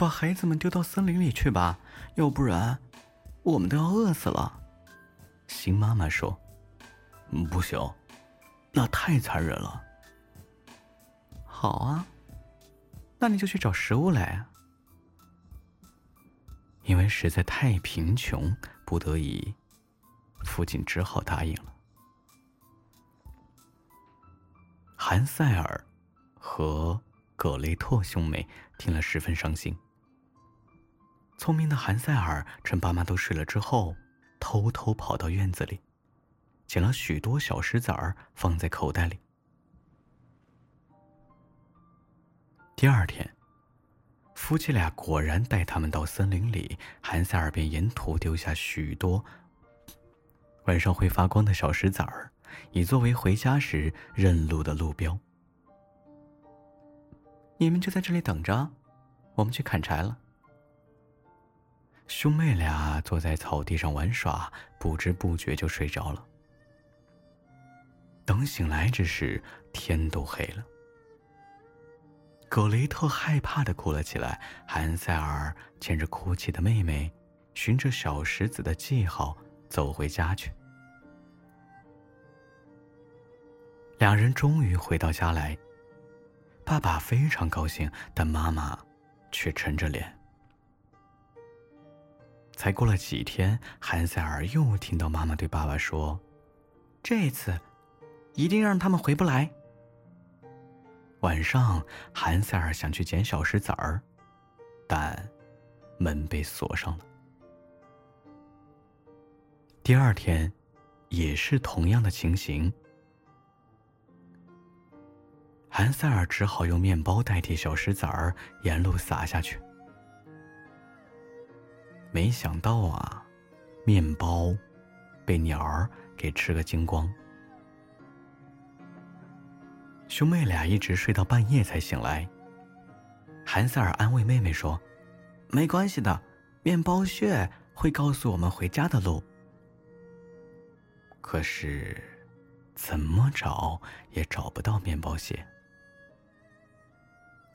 把孩子们丢到森林里去吧，要不然我们都要饿死了。”新妈妈说：“不行，那太残忍了。”好啊，那你就去找食物来。因为实在太贫穷，不得已，父亲只好答应了。韩塞尔和葛雷特兄妹听了十分伤心。聪明的韩塞尔趁爸妈都睡了之后，偷偷跑到院子里，捡了许多小石子儿放在口袋里。第二天。夫妻俩果然带他们到森林里，韩塞尔便沿途丢下许多晚上会发光的小石子儿，以作为回家时认路的路标。你们就在这里等着，我们去砍柴了。兄妹俩坐在草地上玩耍，不知不觉就睡着了。等醒来之时，天都黑了。格雷特害怕的哭了起来，韩塞尔牵着哭泣的妹妹，循着小石子的记号走回家去。两人终于回到家来，爸爸非常高兴，但妈妈却沉着脸。才过了几天，韩塞尔又听到妈妈对爸爸说：“这次，一定让他们回不来。”晚上，韩塞尔想去捡小石子儿，但门被锁上了。第二天，也是同样的情形，韩塞尔只好用面包代替小石子儿，沿路撒下去。没想到啊，面包被鸟儿给吃个精光。兄妹俩一直睡到半夜才醒来。韩塞尔安慰妹妹说：“没关系的，面包屑会告诉我们回家的路。”可是，怎么找也找不到面包屑。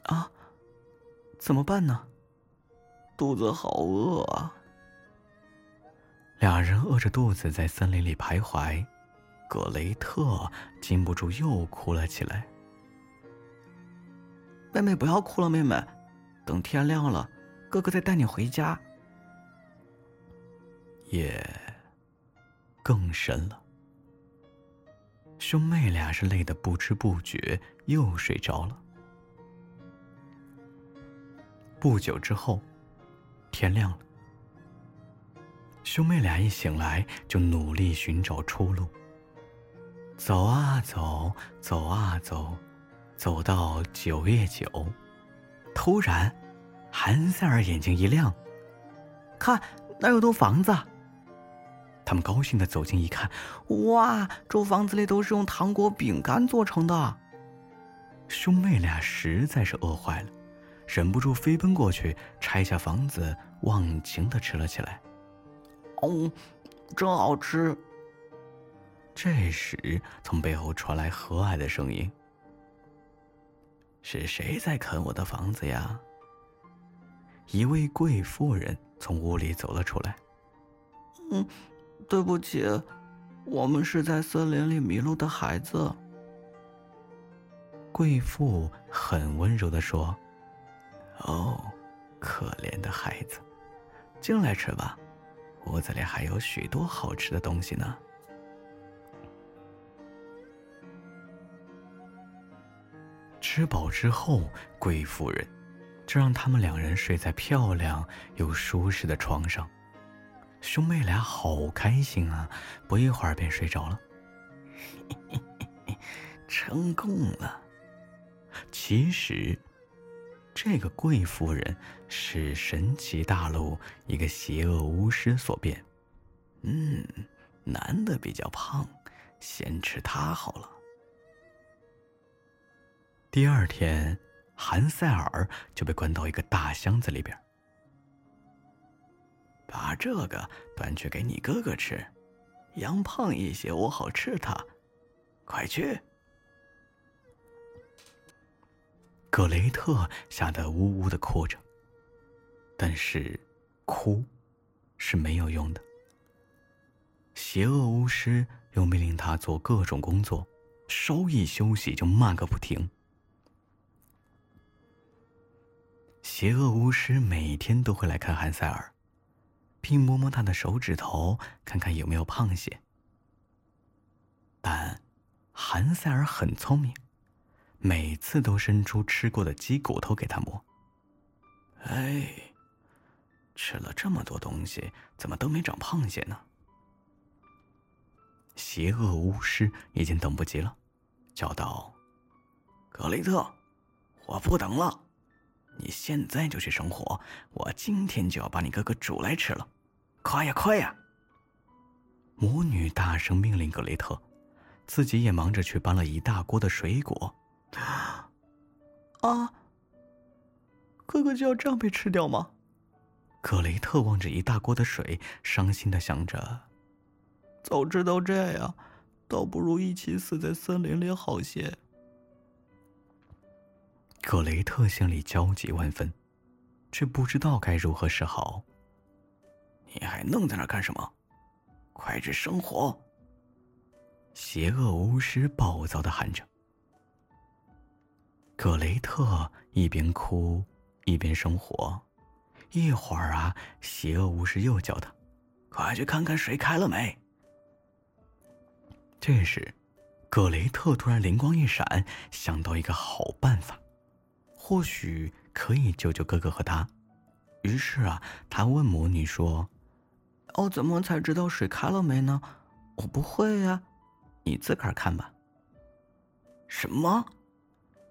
啊，怎么办呢？肚子好饿啊！俩人饿着肚子在森林里徘徊。格雷特禁不住又哭了起来。妹妹，不要哭了，妹妹，等天亮了，哥哥再带你回家。夜更深了，兄妹俩是累得不知不觉又睡着了。不久之后，天亮了，兄妹俩一醒来就努力寻找出路。走啊走，走啊走，走到九月九，突然，韩塞尔眼睛一亮，看那有栋房子。他们高兴的走近一看，哇，这房子里都是用糖果、饼干做成的。兄妹俩实在是饿坏了，忍不住飞奔过去，拆下房子，忘情的吃了起来。哦，真好吃。这时，从背后传来和蔼的声音：“是谁在啃我的房子呀？”一位贵妇人从屋里走了出来。“嗯，对不起，我们是在森林里迷路的孩子。”贵妇很温柔的说：“哦，可怜的孩子，进来吃吧，屋子里还有许多好吃的东西呢。”吃饱之后，贵妇人就让他们两人睡在漂亮又舒适的床上。兄妹俩好开心啊！不一会儿便睡着了。成功了。其实，这个贵妇人是神奇大陆一个邪恶巫师所变。嗯，男的比较胖，先吃他好了。第二天，韩塞尔就被关到一个大箱子里边。把这个端去给你哥哥吃，养胖一些，我好吃它。快去！格雷特吓得呜呜的哭着。但是，哭是没有用的。邪恶巫师又命令他做各种工作，稍一休息就骂个不停。邪恶巫师每天都会来看韩塞尔，并摸摸他的手指头，看看有没有胖些。但韩塞尔很聪明，每次都伸出吃过的鸡骨头给他摸。哎，吃了这么多东西，怎么都没长胖些呢？邪恶巫师已经等不及了，叫道：“格雷特，我不等了，你现在就去生火，我今天就要把你哥哥煮来吃了，快呀快呀！”魔女大声命令格雷特，自己也忙着去搬了一大锅的水果。啊！哥哥就要这样被吃掉吗？格雷特望着一大锅的水，伤心的想着：“早知道这样，倒不如一起死在森林里好些。”格雷特心里焦急万分，却不知道该如何是好。你还愣在那干什么？快去生火！邪恶巫师暴躁的喊着。格雷特一边哭。一边生火，一会儿啊，邪恶巫师又叫他：“快去看看水开了没。”这时，格雷特突然灵光一闪，想到一个好办法，或许可以救救哥哥和他。于是啊，他问魔女说：“哦，怎么才知道水开了没呢？我不会呀，你自个儿看吧。”什么？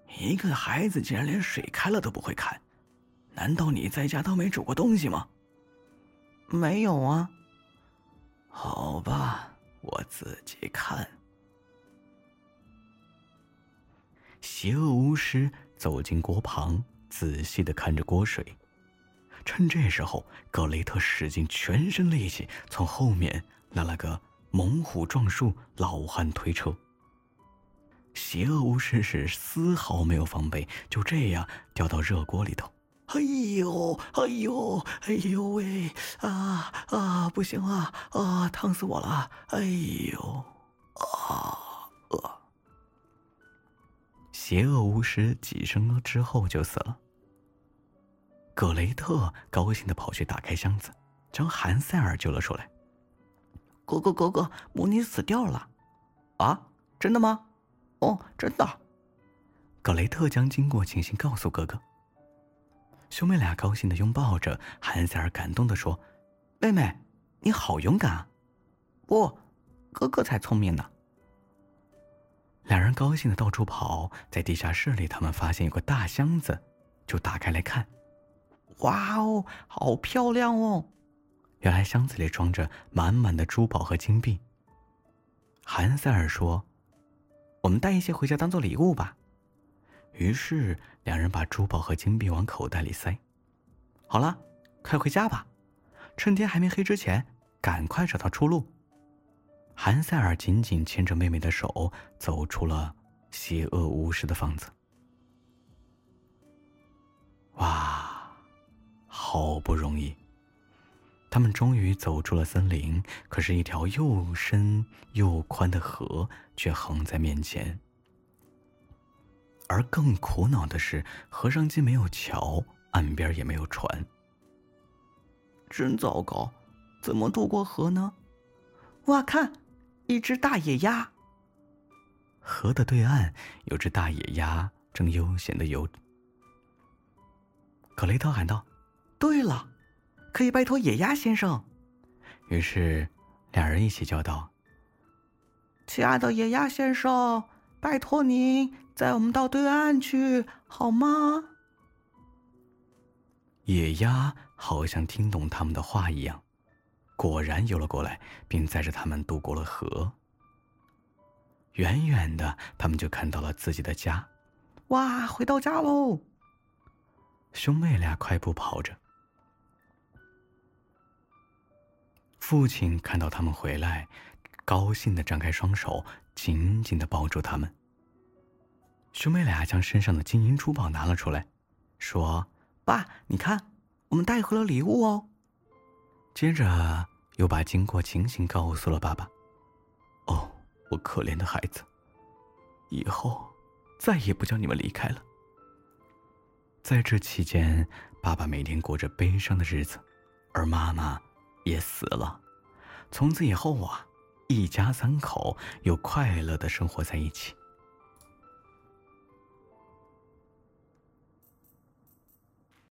一个孩子竟然连水开了都不会看？难道你在家都没煮过东西吗？没有啊。好吧，我自己看。邪恶巫师走进锅旁，仔细的看着锅水。趁这时候，格雷特使尽全身力气从后面拉了个猛虎撞树，老汉推车。邪恶巫师是丝毫没有防备，就这样掉到热锅里头。哎呦，哎呦，哎呦喂！啊啊，不行啊啊，烫死我了！哎呦，啊呃！邪恶巫师几声之后就死了。格雷特高兴的跑去打开箱子，将韩塞尔救了出来。哥哥，哥哥，母女死掉了！啊，真的吗？哦，真的。格雷特将经过情形告诉哥哥。兄妹俩高兴的拥抱着，韩塞尔感动的说：“妹妹，你好勇敢啊！不，哥哥才聪明呢。”两人高兴的到处跑，在地下室里，他们发现有个大箱子，就打开来看。哇哦，好漂亮哦！原来箱子里装着满满的珠宝和金币。韩塞尔说：“我们带一些回家当做礼物吧。”于是，两人把珠宝和金币往口袋里塞。好了，快回家吧，趁天还没黑之前，赶快找到出路。韩塞尔紧紧牵着妹妹的手，走出了邪恶巫师的房子。哇，好不容易，他们终于走出了森林。可是，一条又深又宽的河却横在面前。而更苦恼的是，河上既没有桥，岸边也没有船。真糟糕，怎么渡过河呢？哇，看，一只大野鸭。河的对岸有只大野鸭正悠闲的游。格雷特喊道：“对了，可以拜托野鸭先生。”于是，两人一起叫道：“亲爱的野鸭先生，拜托您。”载我们到对岸去好吗？野鸭好像听懂他们的话一样，果然游了过来，并载着他们渡过了河。远远的，他们就看到了自己的家。哇，回到家喽！兄妹俩快步跑着。父亲看到他们回来，高兴的张开双手，紧紧的抱住他们。兄妹俩将身上的金银珠宝拿了出来，说：“爸，你看，我们带回了礼物哦。接着又把经过情形告诉了爸爸。哦，我可怜的孩子，以后再也不叫你们离开了。在这期间，爸爸每天过着悲伤的日子，而妈妈也死了。从此以后啊，一家三口又快乐的生活在一起。